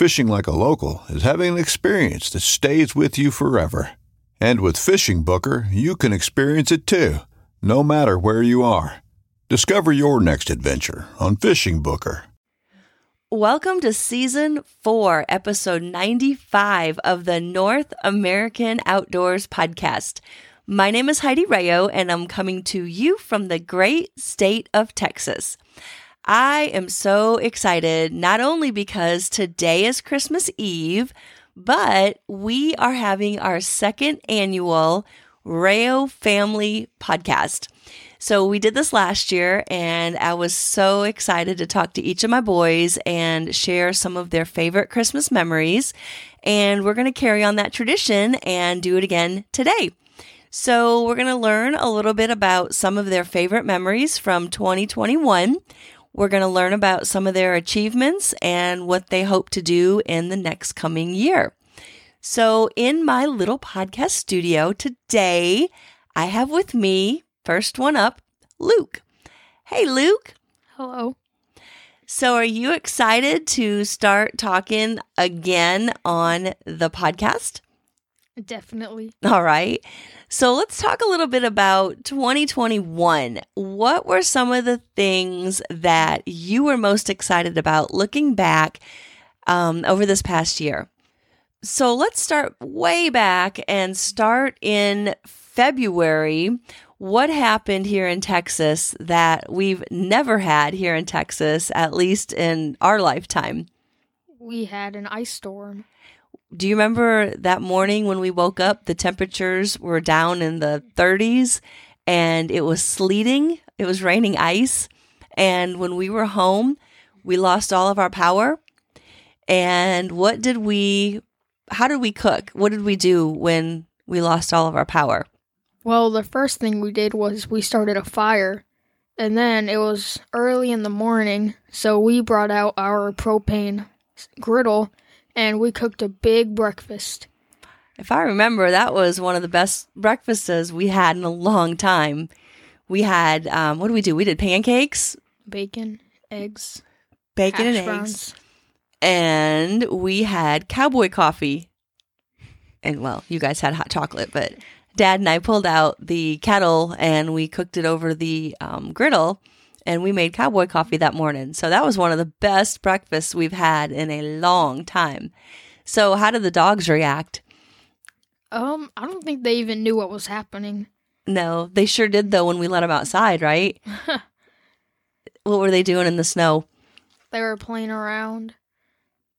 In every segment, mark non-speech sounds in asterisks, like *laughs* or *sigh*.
Fishing like a local is having an experience that stays with you forever. And with Fishing Booker, you can experience it too, no matter where you are. Discover your next adventure on Fishing Booker. Welcome to season four, episode 95 of the North American Outdoors Podcast. My name is Heidi Rayo, and I'm coming to you from the great state of Texas. I am so excited, not only because today is Christmas Eve, but we are having our second annual Rayo Family Podcast. So we did this last year, and I was so excited to talk to each of my boys and share some of their favorite Christmas memories. And we're going to carry on that tradition and do it again today. So we're going to learn a little bit about some of their favorite memories from 2021. We're going to learn about some of their achievements and what they hope to do in the next coming year. So, in my little podcast studio today, I have with me, first one up, Luke. Hey, Luke. Hello. So, are you excited to start talking again on the podcast? Definitely. All right. So let's talk a little bit about 2021. What were some of the things that you were most excited about looking back um, over this past year? So let's start way back and start in February. What happened here in Texas that we've never had here in Texas, at least in our lifetime? We had an ice storm. Do you remember that morning when we woke up? The temperatures were down in the 30s and it was sleeting. It was raining ice. And when we were home, we lost all of our power. And what did we, how did we cook? What did we do when we lost all of our power? Well, the first thing we did was we started a fire. And then it was early in the morning, so we brought out our propane griddle and we cooked a big breakfast. If I remember, that was one of the best breakfasts we had in a long time. We had, um, what did we do? We did pancakes, Bacon, eggs, bacon, and hash eggs, and we had cowboy coffee. And well, you guys had hot chocolate, but Dad and I pulled out the kettle and we cooked it over the um, griddle and we made cowboy coffee that morning. So that was one of the best breakfasts we've had in a long time. So, how did the dogs react? Um, I don't think they even knew what was happening. No, they sure did though when we let them outside, right? *laughs* what were they doing in the snow? They were playing around.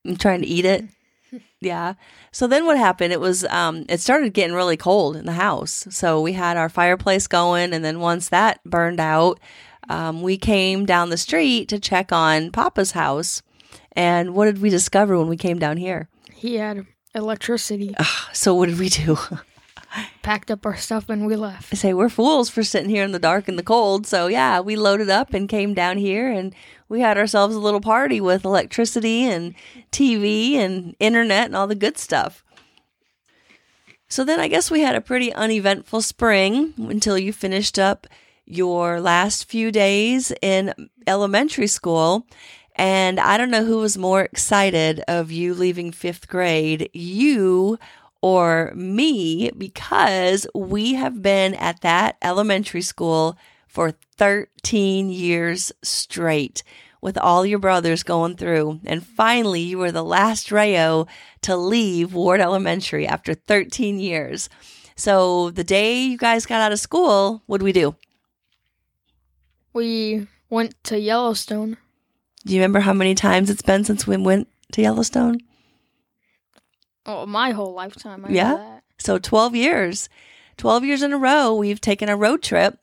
I'm trying to eat it. *laughs* yeah. So then what happened? It was um it started getting really cold in the house. So we had our fireplace going and then once that burned out, um, we came down the street to check on Papa's house. And what did we discover when we came down here? He had electricity. So what did we do? *laughs* Packed up our stuff and we left. I say we're fools for sitting here in the dark and the cold. So yeah, we loaded up and came down here and we had ourselves a little party with electricity and TV and internet and all the good stuff. So then I guess we had a pretty uneventful spring until you finished up your last few days in elementary school. And I don't know who was more excited of you leaving fifth grade, you or me, because we have been at that elementary school for 13 years straight with all your brothers going through. And finally, you were the last Rayo to leave Ward Elementary after 13 years. So the day you guys got out of school, what did we do? We went to Yellowstone. Do you remember how many times it's been since we went to Yellowstone? Oh, my whole lifetime. I know Yeah? that. So 12 years. 12 years in a row, we've taken a road trip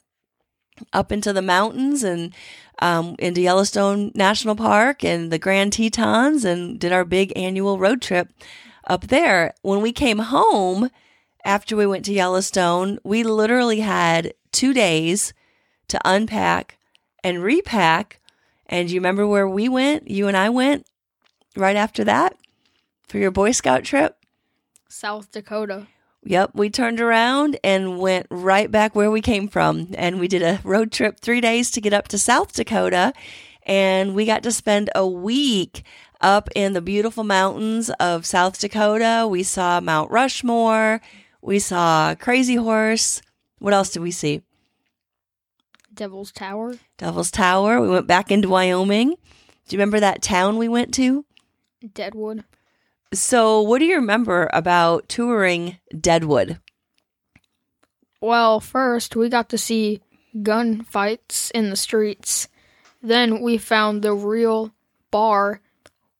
up into the mountains and um, into Yellowstone National Park and the Grand Tetons and did our big annual road trip up there. When we came home after we went to Yellowstone, we literally had two days to unpack and repack. And you remember where we went? You and I went right after that for your Boy Scout trip? South Dakota. Yep, we turned around and went right back where we came from. And we did a road trip three days to get up to South Dakota. And we got to spend a week up in the beautiful mountains of South Dakota. We saw Mount Rushmore. We saw Crazy Horse. What else did we see? Devil's Tower. Devil's Tower. We went back into Wyoming. Do you remember that town we went to? Deadwood. So, what do you remember about touring Deadwood? Well, first we got to see gunfights in the streets. Then we found the real bar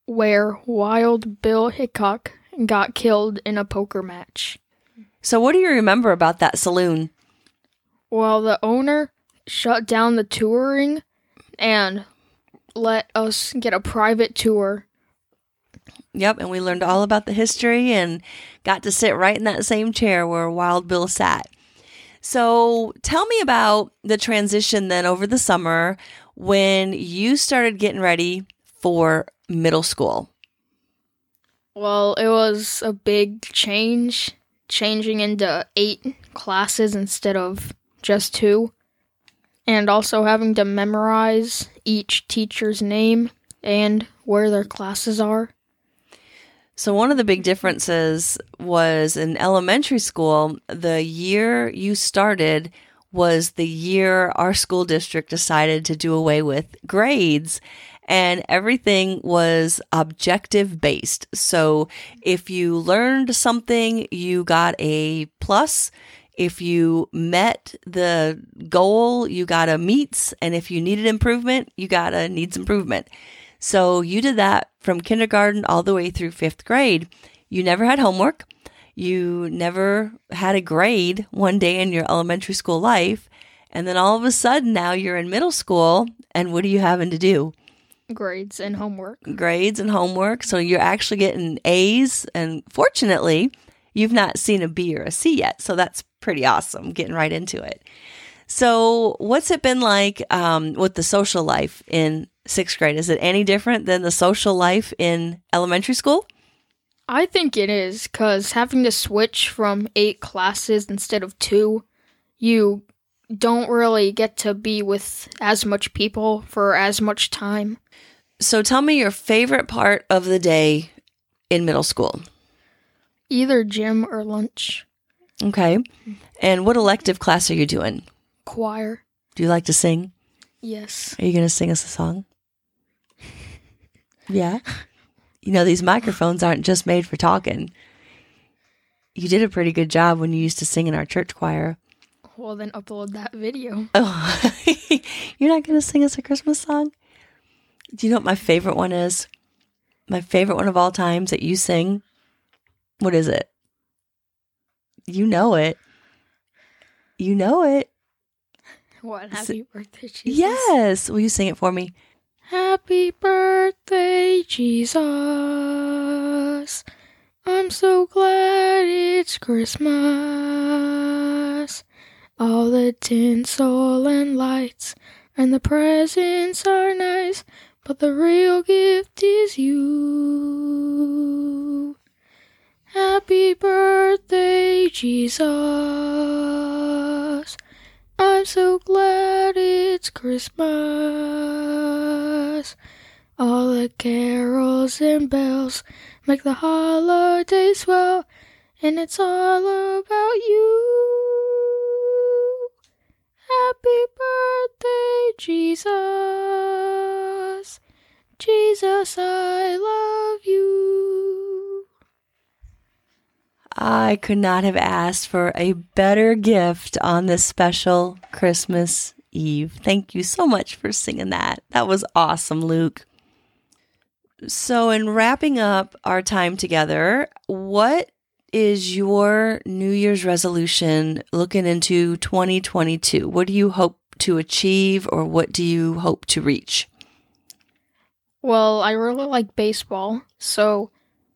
where Wild Bill Hickok got killed in a poker match. So, what do you remember about that saloon? Well, the owner shut down the touring and let us get a private tour. Yep, and we learned all about the history and got to sit right in that same chair where Wild Bill sat. So, tell me about the transition then over the summer when you started getting ready for middle school. Well, it was a big change, changing into eight classes instead of just two, and also having to memorize each teacher's name and where their classes are. So, one of the big differences was in elementary school, the year you started was the year our school district decided to do away with grades and everything was objective based. So, if you learned something, you got a plus. If you met the goal, you got a meets. And if you needed improvement, you got a needs improvement. So you did that from kindergarten all the way through fifth grade. You never had homework. You never had a grade one day in your elementary school life. And then all of a sudden now you're in middle school. And what are you having to do? Grades and homework. Grades and homework. So you're actually getting A's. And fortunately, you've not seen a B or a C yet. So that's pretty awesome getting right into it. So, what's it been like um, with the social life in sixth grade? Is it any different than the social life in elementary school? I think it is, because having to switch from eight classes instead of two, you don't really get to be with as much people for as much time. So, tell me your favorite part of the day in middle school. Either gym or lunch. Okay. And what elective class are you doing? Choir. Do you like to sing? Yes. Are you going to sing us a song? Yeah. You know, these microphones aren't just made for talking. You did a pretty good job when you used to sing in our church choir. Well, then upload that video. *laughs* Oh, *laughs* you're not going to sing us a Christmas song? Do you know what my favorite one is? My favorite one of all times that you sing? What is it? You know it. You know it. What? Happy birthday, Jesus. Yes. Will you sing it for me? Happy birthday, Jesus. I'm so glad it's Christmas. All the tinsel and lights and the presents are nice, but the real gift is you. Happy birthday, Jesus. I'm so glad it's Christmas. All the carols and bells make the holiday swell, and it's all about you. Happy birthday, Jesus. Jesus, I love you. I could not have asked for a better gift on this special Christmas Eve. Thank you so much for singing that. That was awesome, Luke. So, in wrapping up our time together, what is your New Year's resolution looking into 2022? What do you hope to achieve or what do you hope to reach? Well, I really like baseball, so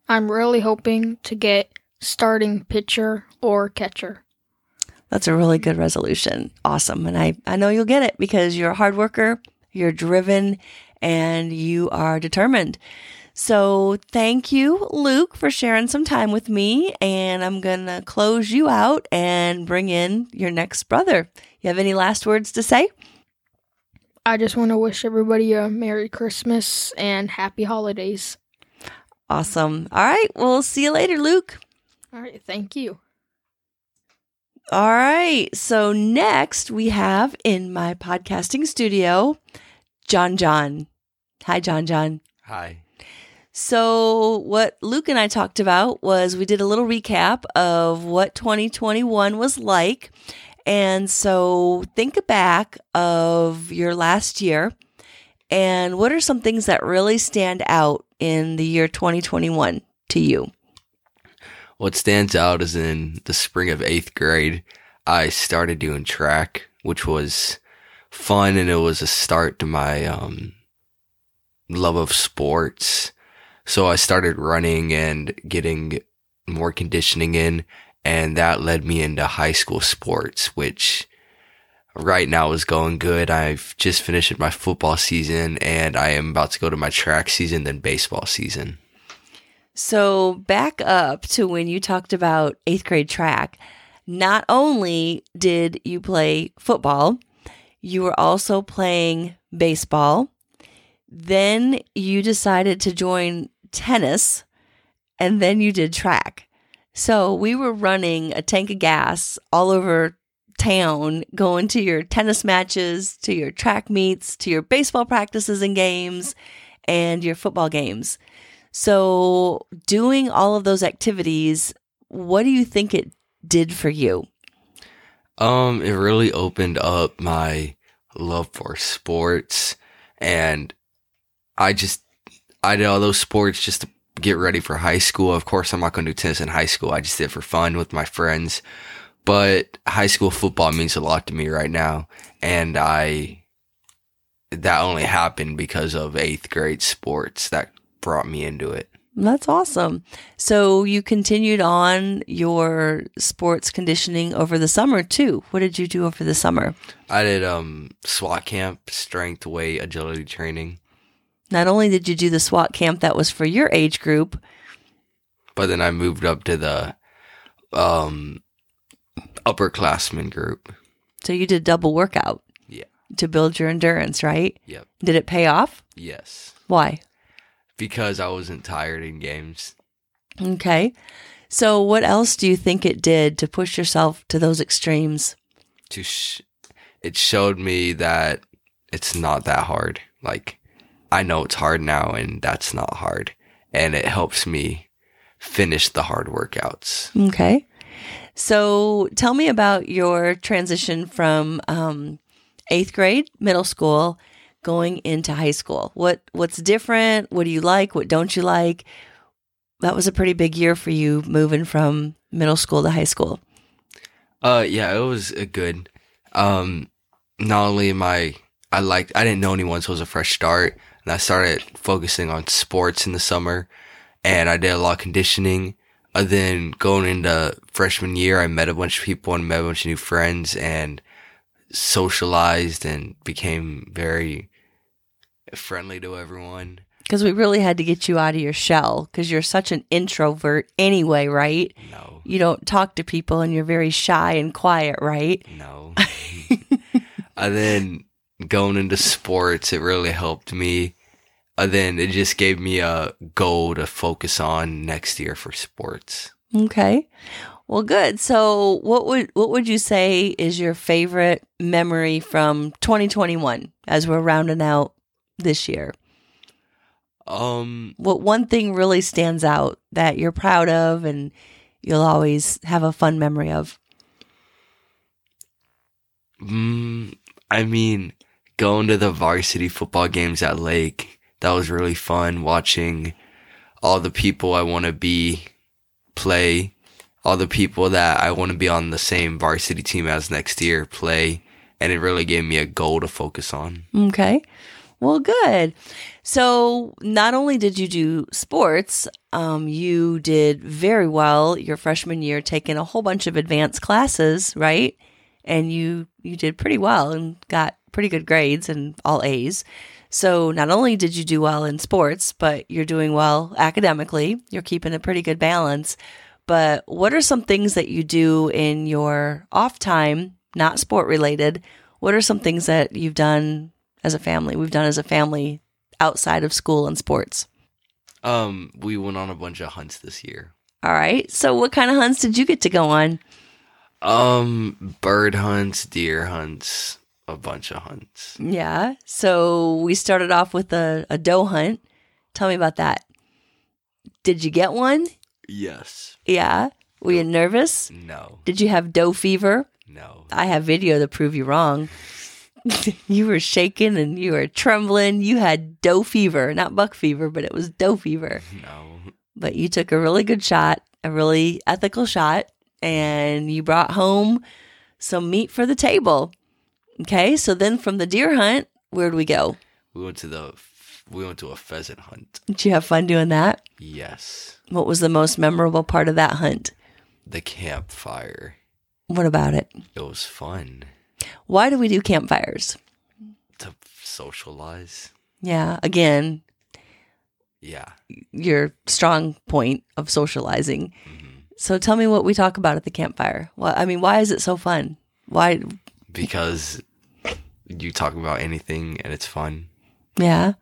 I'm really hoping to get starting pitcher or catcher. That's a really good resolution. Awesome. And I, I know you'll get it because you're a hard worker, you're driven, and you are determined. So thank you, Luke, for sharing some time with me. And I'm going to close you out and bring in your next brother. You have any last words to say? I just want to wish everybody a Merry Christmas and Happy Holidays. Awesome. All right. We'll see you later, Luke. All right. Thank you. All right. So next we have in my podcasting studio, John John. Hi, John John. Hi. So, what Luke and I talked about was we did a little recap of what 2021 was like. And so, think back of your last year and what are some things that really stand out in the year 2021 to you? What stands out is in the spring of eighth grade, I started doing track, which was fun and it was a start to my um, love of sports. So I started running and getting more conditioning in, and that led me into high school sports, which right now is going good. I've just finished my football season and I am about to go to my track season, then baseball season. So, back up to when you talked about eighth grade track, not only did you play football, you were also playing baseball. Then you decided to join tennis, and then you did track. So, we were running a tank of gas all over town, going to your tennis matches, to your track meets, to your baseball practices and games, and your football games. So, doing all of those activities, what do you think it did for you? Um, it really opened up my love for sports and I just I did all those sports just to get ready for high school. Of course, I'm not going to do tennis in high school. I just did it for fun with my friends. But high school football means a lot to me right now, and I that only happened because of eighth grade sports that brought me into it. That's awesome. So you continued on your sports conditioning over the summer too. What did you do over the summer? I did um SWAT camp, strength, weight, agility training. Not only did you do the SWAT camp that was for your age group, but then I moved up to the um upperclassmen group. So you did double workout. Yeah. To build your endurance, right? Yep. Did it pay off? Yes. Why? Because I wasn't tired in games. Okay. So what else do you think it did to push yourself to those extremes? To sh- it showed me that it's not that hard. Like I know it's hard now and that's not hard. And it helps me finish the hard workouts. Okay. So tell me about your transition from um, eighth grade, middle school, going into high school. What what's different? What do you like? What don't you like? That was a pretty big year for you moving from middle school to high school. Uh yeah, it was a good. Um not only am I I liked I didn't know anyone so it was a fresh start and I started focusing on sports in the summer and I did a lot of conditioning. And then going into freshman year, I met a bunch of people and met a bunch of new friends and socialized and became very friendly to everyone. Because we really had to get you out of your shell because you're such an introvert anyway, right? No, You don't talk to people and you're very shy and quiet, right? no. *laughs* and then going into sports, it really helped me. And then it just gave me a goal to focus on next year for sports. Okay. Well, good. So, what would what would you say is your favorite memory from 2021 as we're rounding out this year? Um, What one thing really stands out that you're proud of and you'll always have a fun memory of? mm, I mean, going to the varsity football games at Lake, that was really fun watching all the people I want to be play, all the people that I want to be on the same varsity team as next year play. And it really gave me a goal to focus on. Okay. Well, good. So, not only did you do sports, um, you did very well your freshman year, taking a whole bunch of advanced classes, right? And you you did pretty well and got pretty good grades and all A's. So, not only did you do well in sports, but you're doing well academically. You're keeping a pretty good balance. But what are some things that you do in your off time, not sport related? What are some things that you've done as a family? We've done as a family outside of school and sports. Um, we went on a bunch of hunts this year. All right. So, what kind of hunts did you get to go on? Um, bird hunts, deer hunts, a bunch of hunts. Yeah. So, we started off with a, a doe hunt. Tell me about that. Did you get one? Yes. Yeah. Were you nervous? No. Did you have doe fever? No. I have video to prove you wrong. *laughs* you were shaking and you were trembling. You had doe fever, not buck fever, but it was doe fever. No. but you took a really good shot, a really ethical shot, and you brought home some meat for the table. Okay, so then from the deer hunt, where'd we go? We went to the we went to a pheasant hunt. Did you have fun doing that? Yes. What was the most memorable part of that hunt? The campfire. What about it? It was fun Why do we do campfires? to socialize. Yeah, again, Yeah. your strong point of socializing. Mm-hmm. So tell me what we talk about at the campfire. Well, I mean, why is it so fun? Why? Because you talk about anything and it's fun. Yeah.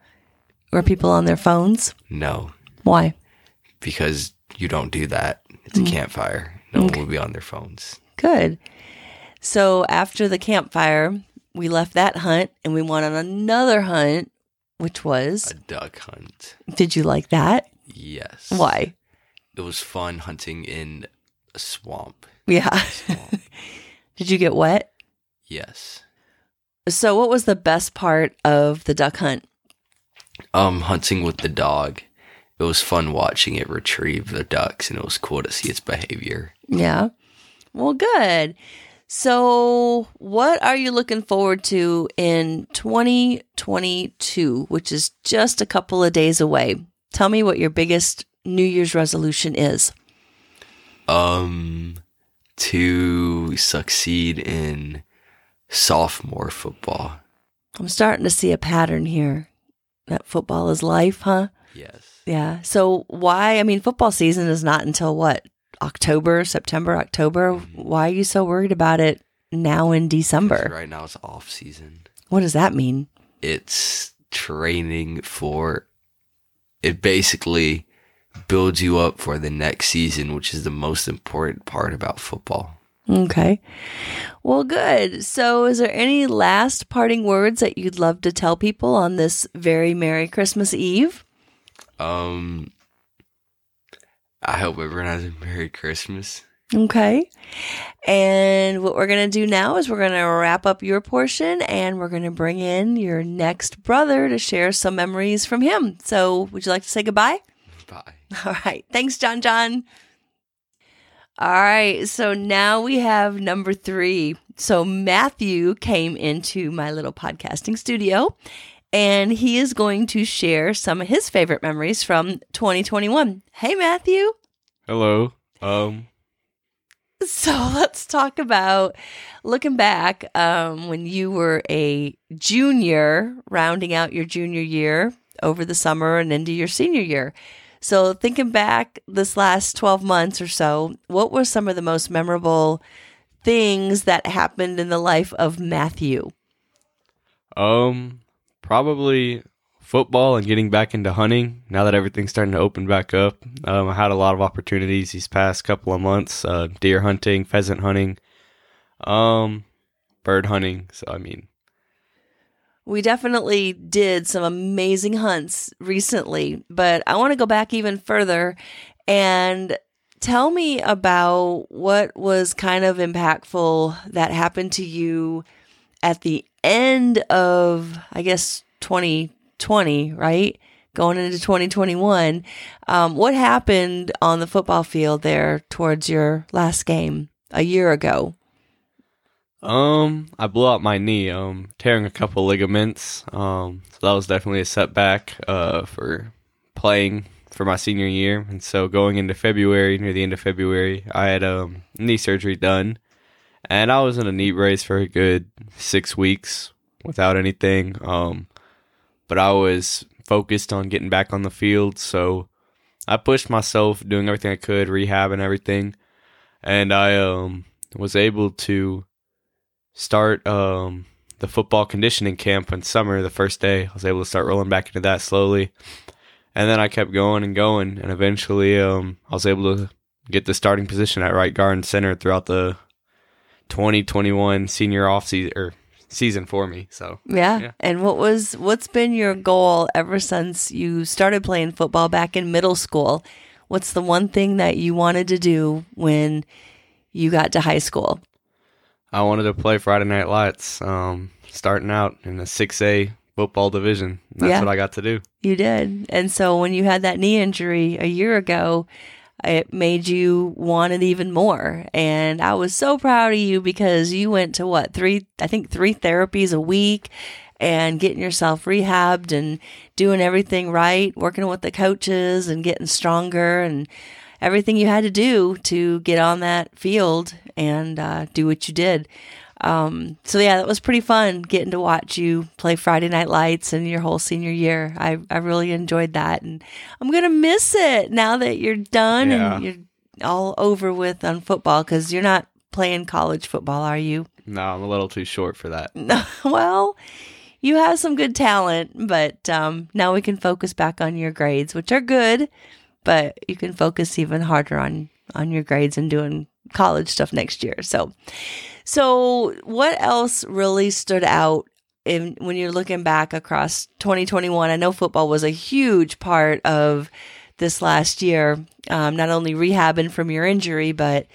Were people on their phones? No. Why? Because you don't do that. It's a mm. campfire. No one will be on their phones. Good. So after the campfire, we left that hunt and we went on another hunt, which was A duck hunt. did you like that? Yes. Why? It was fun hunting in a swamp. Yeah. *laughs* Swamp. did you get wet? yes. So what was the best part of the duck hunt? Um, hunting with the dog. It was fun watching it retrieve the ducks, and it was cool to see its behavior. Yeah. Well, good. So, what are you looking forward to in 2022, which is just a couple of days away? Tell me what your biggest New Year's resolution is. Um, to succeed in sophomore football. I'm starting to see a pattern here. That football is life, huh? Yes. Yeah. So, why? I mean, football season is not until what? October, September, October. Why are you so worried about it now in December? Right now it's off season. What does that mean? It's training for. It basically builds you up for the next season, which is the most important part about football. Okay. Well, good. So, is there any last parting words that you'd love to tell people on this very Merry Christmas Eve? Um, I hope everyone has a Merry Christmas. Okay. And what we're going to do now is we're going to wrap up your portion and we're going to bring in your next brother to share some memories from him. So, would you like to say goodbye? Bye. *laughs* All right. Thanks, John John. All right. So now we have number three. So Matthew came into my little podcasting studio and he is going to share some of his favorite memories from 2021. Hey, Matthew. Hello. Um, So *laughs* let's talk about looking back um, when you were a junior, rounding out your junior year over the summer and into your senior year. So, thinking back this last 12 months or so, what were some of the most memorable things that happened in the life of Matthew? Um, probably football and getting back into hunting now that everything's starting to open back up. Um, I had a lot of opportunities these past couple of months: uh, deer hunting, pheasant hunting, um, bird hunting. So I mean, We definitely did some amazing hunts recently, but I want to go back even further and tell me about what was kind of impactful that happened to you at the end of, I guess, 2020, right? Going into 2021. Um, what happened on the football field there towards your last game a year ago? um, I blew out my knee, um, tearing a couple ligaments. Um, so that was definitely a setback, uh, for playing for my senior year. And so going into February, near the end of February, I had um knee surgery done, and I was in a knee brace for a good six weeks without anything. Um, but I was focused on getting back on the field, so I pushed myself, doing everything I could, rehab and everything, and I um was able to start um the football conditioning camp in summer. The first day, I was able to start rolling back into that slowly, and then I kept going and going, and eventually, um, I was able to get the starting position at right guard and center throughout the 2021 senior off season or season for me. So Yeah. Yeah. And what was what's been your goal ever since you started playing football back in middle school? What's the one thing that you wanted to do when you got to high school? I wanted to play Friday Night Lights, um, starting out in the 6A football division. That's Yeah. what I got to do. You did. And so when you had that knee injury a year ago, it made you want it even more. And I was so proud of you because you went to what, three, I think three therapies a week and getting yourself rehabbed and doing everything right, working with the coaches and getting stronger and everything you had to do to get on that field and uh, do what you did. Um, so yeah, that was pretty fun getting to watch you play Friday Night Lights and your whole senior year. I, I really enjoyed that and I'm going to miss it now that you're done Yeah. and you're all over with on football because you're not playing college football, are you? No, I'm a little too short for that. *laughs* well, you have some good talent, but um, now we can focus back on your grades, which are good, but you can focus even harder on on your grades and doing college stuff next year. So, so what else really stood out in when you're looking back across 2021? I know football was a huge part of this last year, um, not only rehabbing from your injury, but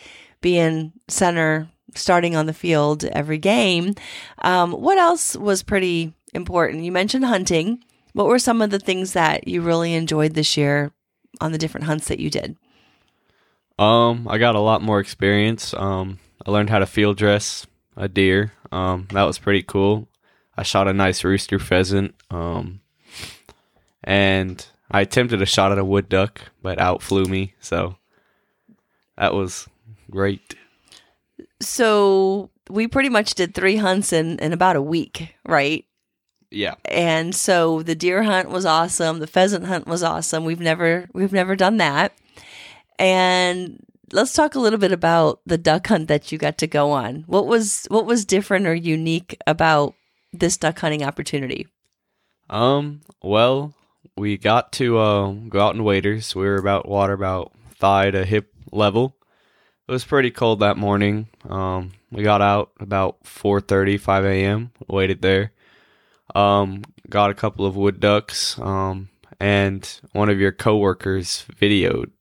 being center starting on the field every game. Um, what else was pretty important? You mentioned hunting. What were some of the things that you really enjoyed this year on the different hunts that you did? Um, I got a lot more experience. Um, I learned how to field dress a deer. Um, that was pretty cool. I shot a nice rooster pheasant. Um, and I attempted a shot at a wood duck, but out flew me. So that was great. So we pretty much did three hunts in, in about a week, right? Yeah. And so the deer hunt was awesome. The pheasant hunt was awesome. We've never we've never done that. And let's talk a little bit about the duck hunt that you got to go on. What was what was different or unique about this duck hunting opportunity? Um, well, we got to uh, go out in waders. We were about water about thigh to hip level. It was pretty cold that morning. Um, we got out about 4:30, 5 a.m. Waited there. Um, got a couple of wood ducks. Um, and one of your coworkers videoed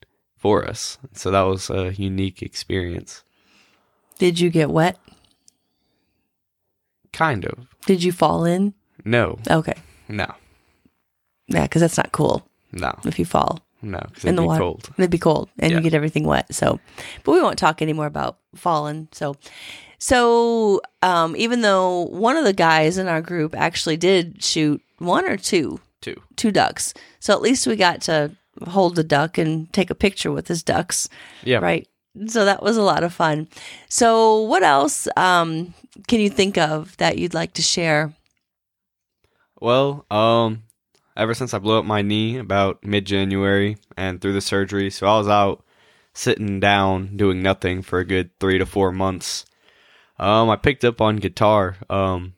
for us. So that was a unique experience. Did you get wet? Kind of. Did you fall in? No. Okay. No. Yeah, because that's not cool No. if you fall. No. Because in it'd the be water. cold. It'd be cold and you Yeah. get everything wet. So, but we won't talk anymore about falling. So, so um, even though one of the guys in our group actually did shoot one or two, Two. two ducks, so at least we got to hold the duck and take a picture with his ducks, Yeah. right? So that was a lot of fun. So, what else um, can you think of that you'd like to share? Well, um, ever since I blew up my knee about mid January and through the surgery. So I was out sitting down doing nothing for a good three to four months. Um, I picked up on guitar. Um,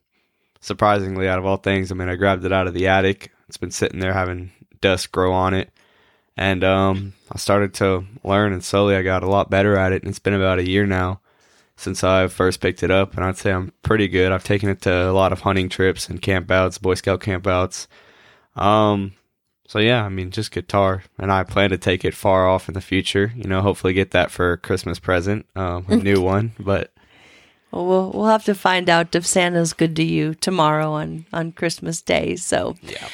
surprisingly, out of all things, I mean, I grabbed it out of the attic. It's been sitting there having dust grow on it. And um, I started to learn, and slowly I got a lot better at it. And it's been about a year now since I first picked it up, and I'd say I'm pretty good. I've taken it to a lot of hunting trips and campouts, Boy Scout campouts. Um, so yeah, I mean, just guitar, and I plan to take it far off in the future. You know, hopefully get that for a Christmas present, um, a new one. *laughs* But Well, we'll we'll have to find out if Santa's good to you tomorrow on on Christmas Day. So Yeah.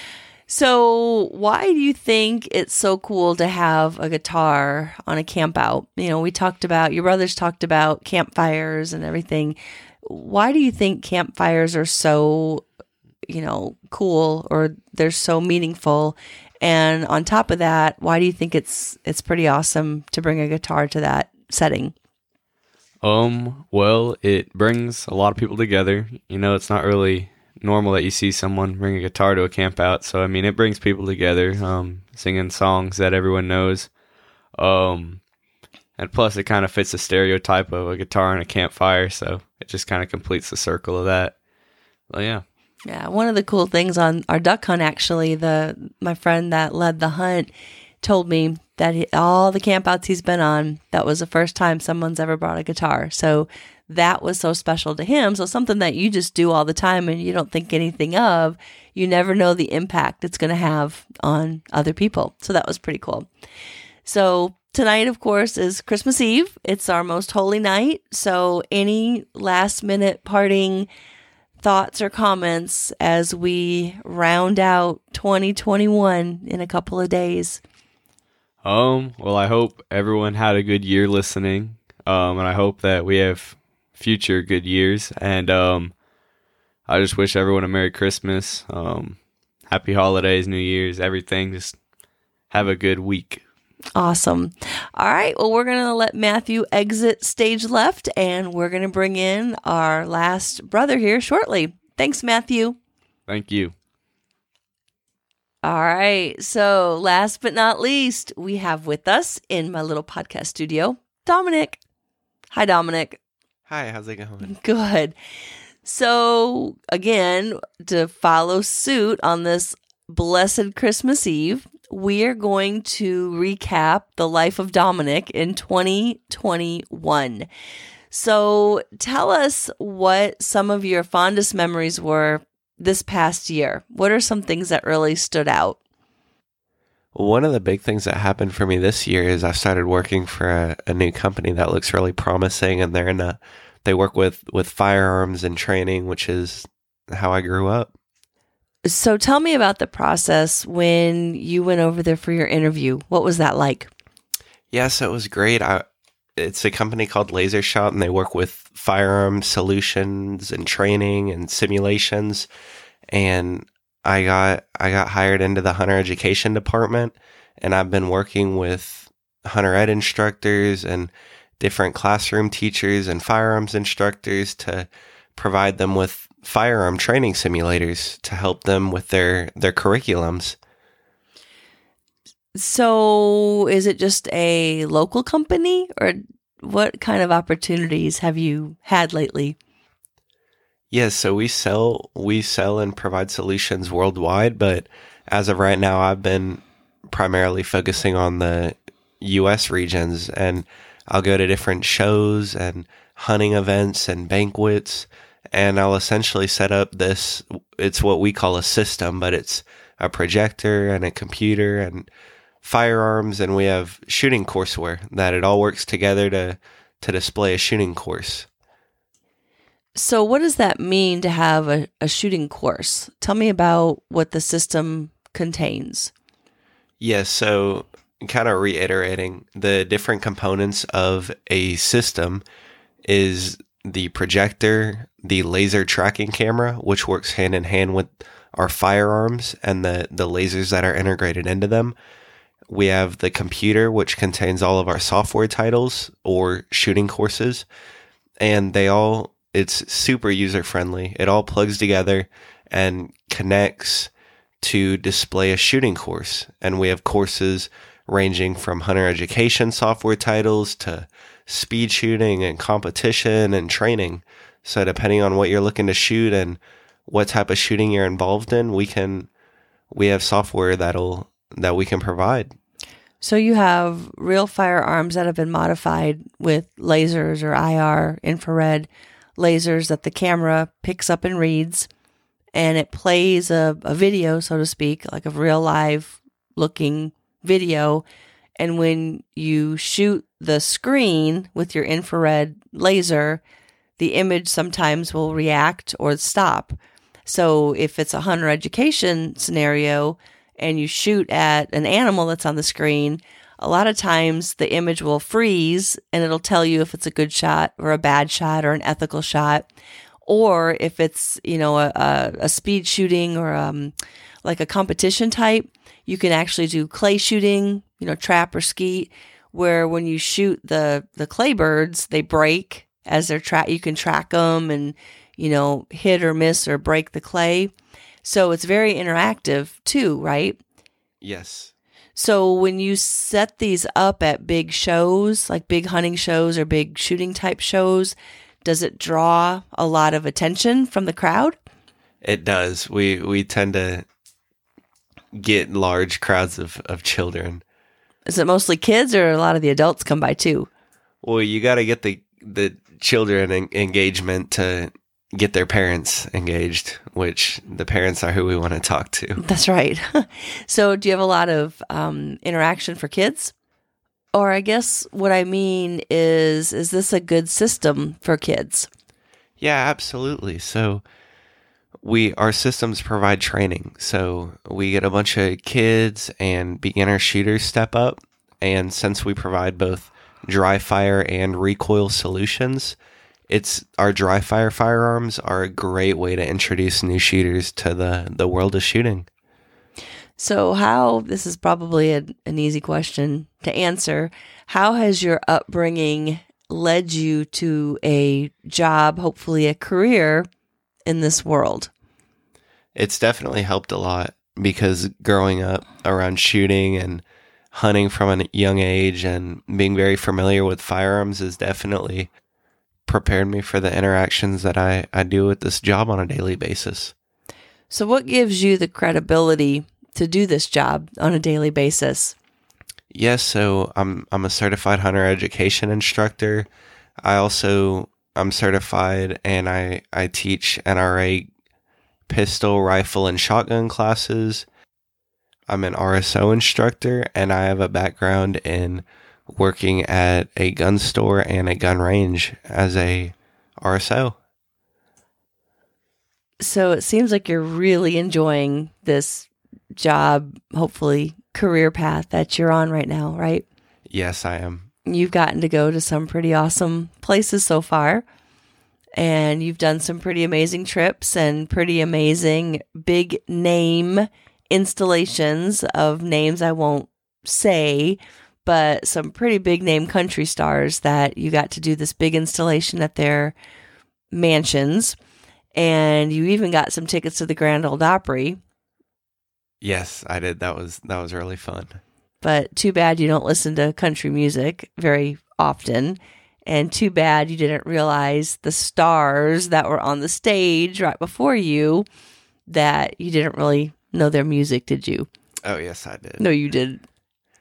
So, why do you think it's so cool to have a guitar on a camp out? You know, we talked about your brothers talked about campfires and everything. Why do you think campfires are so, you know, cool or they're so meaningful? And on top of that, why do you think it's it's pretty awesome to bring a guitar to that setting? Um, well, it brings a lot of people together. You know, it's not really normal that you see someone bring a guitar to a camp out. So I mean, it brings people together, um, singing songs that everyone knows. Um, and plus, it kind of fits the stereotype of a guitar and a campfire, so it just kind of completes the circle of that. Well, yeah. Yeah, one of the cool things on our duck hunt, actually, the my friend that led the hunt told me that he, all the campouts he's been on, that was the first time someone's ever brought a guitar. So that was so special to him. So something that you just do all the time and you don't think anything of, you never know the impact it's going to have on other people. So that was pretty cool. So tonight, of course, is Christmas Eve. It's our most holy night. So any last minute parting thoughts or comments as we round out 2021 in a couple of days? Um, well, I hope everyone had a good year listening. Um, and I hope that we have future good years. And um, I just wish everyone a Merry Christmas, um, Happy Holidays, New Year's, everything. Just have a good week. Awesome. All right. Well, we're going to let Matthew exit stage left and we're going to bring in our last brother here shortly. Thanks, Matthew. Thank you. All right. So, last but not least, we have with us in my little podcast studio, Dominic. Hi, Dominic. Hi, how's it going? *laughs* Good. So, again, to follow suit on this blessed Christmas Eve, we are going to recap the life of Dominic in 2021. So, tell us what some of your fondest memories were this past year. What are some things that really stood out? One of the big things that happened for me this year is I started working for a, a new company that looks really promising, and they're in a they work with with firearms and training, which is how I grew up. So, tell me about the process when you went over there for your interview. What was that like? Yes, it was great. I, it's a company called Laser Shot, and they work with firearm solutions and training and simulations. And I got I got hired into the hunter education department, and I've been working with hunter ed instructors and different classroom teachers and firearms instructors to provide them with firearm training simulators to help them with their their curriculums. So, is it just a local company or what kind of opportunities have you had lately? Yes, so we sell we sell and provide solutions worldwide, but as of right now I've been primarily focusing on the US regions and I'll go to different shows and hunting events and banquets and I'll essentially set up this it's what we call a system, but it's a projector and a computer and firearms and we have shooting courseware that it all works together to to display a shooting course. So, what does that mean to have a, a shooting course? Tell me about what the system contains. Yes, so kind of reiterating the different components of a system is the projector, the laser tracking camera, which works hand in hand with our firearms and the, the lasers that are integrated into them. We have the computer, which contains all of our software titles or shooting courses, and they all, it's super user friendly. It all plugs together and connects to display a shooting course. And we have courses ranging from hunter education software titles to speed shooting and competition and training. So depending on what you're looking to shoot and what type of shooting you're involved in, we can we have software that'll that we can provide. So you have real firearms that have been modified with lasers or IR, infrared lasers that the camera picks up and reads, and it plays a, a video, so to speak, like a real live looking video. And when you shoot the screen with your infrared laser, the image sometimes will react or stop. So if it's a hunter education scenario and you shoot at an animal that's on the screen, a lot of times the image will freeze and it'll tell you if it's a good shot or a bad shot or an ethical shot. Or if it's, you know, a, a, speed shooting or um, like a competition type, you can actually do clay shooting, you know, trap or skeet, where when you shoot the, the clay birds, they break as they're track. You can track them and you know, hit or miss or break the clay. So it's very interactive too, right? Yes. So when you set these up at big shows, like big hunting shows or big shooting type shows, does it draw a lot of attention from the crowd? It does. We we tend to get large crowds of, of children. Is it mostly kids or a lot of the adults come by too? Well, you got to get the the children en- engagement to get their parents engaged, which the parents are who we want to talk to. That's right. *laughs* so, do you have a lot of um, interaction for kids? Or, I guess what I mean is, is this a good system for kids? Yeah, absolutely. So, we our systems provide training. So, we get a bunch of kids and beginner shooters step up, and since we provide both dry fire and recoil solutions, it's our dry fire firearms are a great way to introduce new shooters to the the world of shooting. So, how this is probably a, an easy question to answer. How has your upbringing led you to a job, hopefully a career in this world? It's definitely helped a lot because growing up around shooting and hunting from a young age and being very familiar with firearms is definitely prepared me for the interactions that I, I do with this job on a daily basis. So, what gives you the credibility to do this job on a daily basis? Yes, so I'm I'm a certified hunter education instructor. I also I'm certified and I I teach NRA pistol, rifle, and shotgun classes. I'm an RSO instructor and I have a background in working at a gun store and a gun range as a RSO. So it seems like you're really enjoying this job, hopefully, career path that you're on right now, right? Yes, I am. You've gotten to go to some pretty awesome places so far. And you've done some pretty amazing trips and pretty amazing big name installations of names I won't say but some pretty big name country stars that you got to do this big installation at their mansions. And you even got some tickets to the Grand Ole Opry. Yes, I did. That was that was really fun. But too bad you don't listen to country music very often. And too bad you didn't realize the stars that were on the stage right before you that you didn't really know their music, did you? Oh, yes, I did. No, you did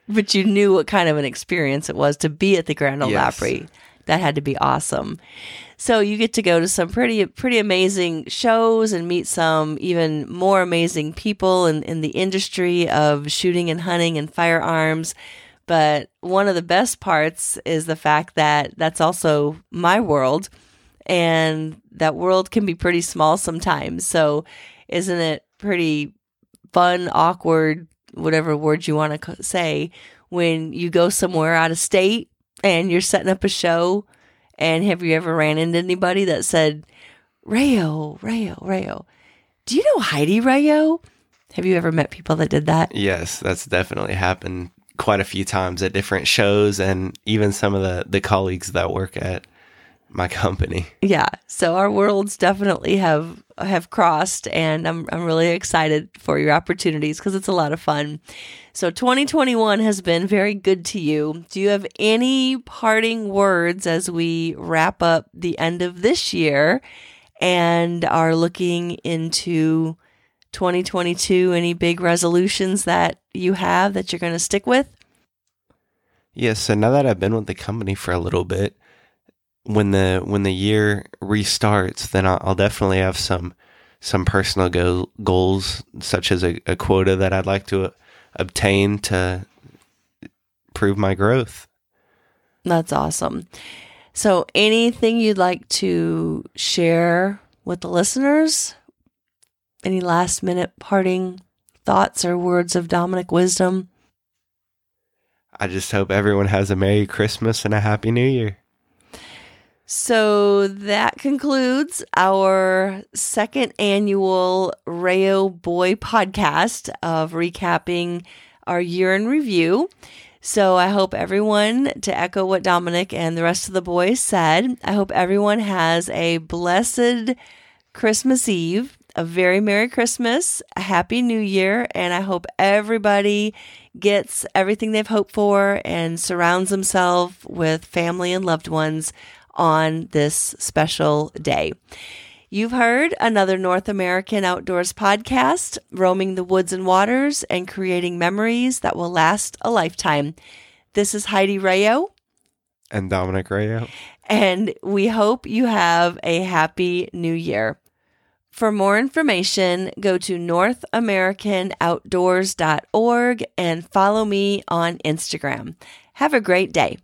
but you knew what kind of an experience it was to be at the Grand Ole Yes. Opry. That had to be awesome. So you get to go to some pretty pretty amazing shows and meet some even more amazing people in, in the industry of shooting and hunting and firearms. But one of the best parts is the fact that that's also my world and that world can be pretty small sometimes. So isn't it pretty fun, awkward, whatever word you want to say, when you go somewhere out of state and you're setting up a show? And have you ever ran into anybody that said, Rayo, Rayo, Rayo, do you know Heidi Rayo? Have you ever met people that did that? Yes, that's definitely happened quite a few times at different shows and even some of the, the colleagues that work at my company. Yeah. So our worlds definitely have have crossed and I'm I'm really excited for your opportunities because it's a lot of fun. So 2021 has been very good to you. Do you have any parting words as we wrap up the end of this year and are looking into 2022 any big resolutions that you have that you're going to stick with? Yes, so now that I've been with the company for a little bit, when the when the year restarts, then I'll, I'll definitely have some some personal go- goals, such as a, a quota that I'd like to uh, obtain to prove my growth. That's awesome. So, anything you'd like to share with the listeners? Any last minute parting thoughts or words of Dominic wisdom? I just hope everyone has a Merry Christmas and a Happy New Year. So that concludes our second annual Rayo Boy podcast of recapping our year in review. So I hope everyone, to echo what Dominic and the rest of the boys said, I hope everyone has a blessed Christmas Eve, a very Merry Christmas, a Happy New Year, and I hope everybody gets everything they've hoped for and surrounds themselves with family and loved ones on this special day. You've heard another North American Outdoors podcast, roaming the woods and waters and creating memories that will last a lifetime. This is Heidi Rayo, And Dominic Rayo. and we hope you have a happy new year. For more information, go to NorthAmericanOutdoors.org and follow me on Instagram. Have a great day.